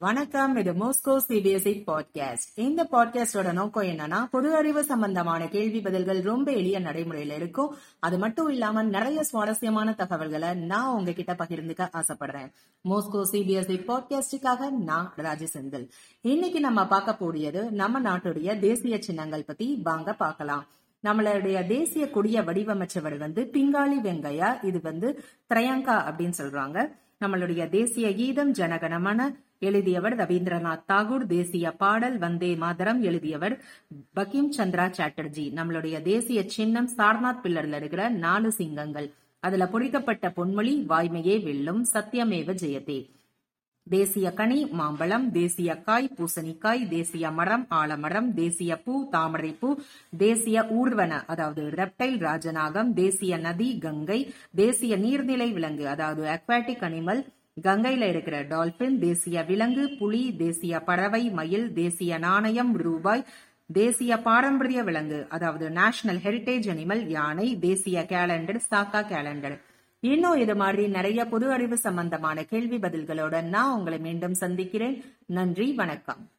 வணக்கம் இது மோஸ்கோ CBSE podcast இந்த பாட்காஸ்டோட நோக்கம் என்னன்னா பொது அறிவு சம்பந்தமான கேள்வி பதில்கள் ரொம்ப எளிய நடைமுறையில இருக்கும். அது மட்டும் இல்லாம நிறைய சுவாரஸ்யமான தகவல்களை நான் உங்ககிட்ட பகிர்ந்துக்க ஆசைப்படுறேன். மோஸ்கோ சிபிஎஸ்இ பாட்காஸ்டுக்காக நான் ராஜி செந்தில் இன்னைக்கு நம்ம பார்க்க போடியது நம்ம நாட்டுடைய தேசிய சின்னங்கள் பத்தி வாங்க பார்க்கலாம். நம்மளுடைய தேசிய கொடிய வடிவமைச்சவர் வந்து பிங்காளி வெங்கையா இது வந்து திரையங்கா அப்படின்னு சொல்றாங்க. நம்மளுடைய தேசிய கீதம் ஜனகணமன எழுதியவர் ரவீந்திரநாத் தாகூர் தேசிய பாடல் வந்தே மாதரம் எழுதியவர் பகிம் சந்திரா சாட்டர்ஜி. நம்மளுடைய தேசிய சின்னம் சார்நாத் பில்லர்ல இருக்கிற நாலு சிங்கங்கள். அதுல பொறிக்கப்பட்ட பொன்மொழி வாய்மையே வெல்லும் சத்தியமேவ ஜெயதே. தேசிய கனி மாம்பழம் தேசிய காய் பூசணிக்காய் தேசிய மரம் ஆலமரம் தேசிய பூ தாமரை பூ தேசிய ஊர்வன அதாவது ரெப்டைல் ராஜநாகம் தேசிய நதி கங்கை தேசிய நீர்நிலை விலங்கு அதாவது அக்வாட்டிக் அனிமல் கங்கையில இருக்கிற டால்பின் தேசிய விலங்கு புலி தேசிய பறவை மயில் தேசிய நாணயம் ரூபாய் தேசிய பாரம்பரிய விலங்கு அதாவது நேஷனல் ஹெரிட்டேஜ் அனிமல் யானை தேசிய கேலண்டர் சாக்கா கேலண்டர் இன்னும் இது மாதிரி நிறைய பொது அறிவு சம்பந்தமான கேள்வி பதில்களோட நான் உங்களை மீண்டும் சந்திக்கிறேன். நன்றி வணக்கம்.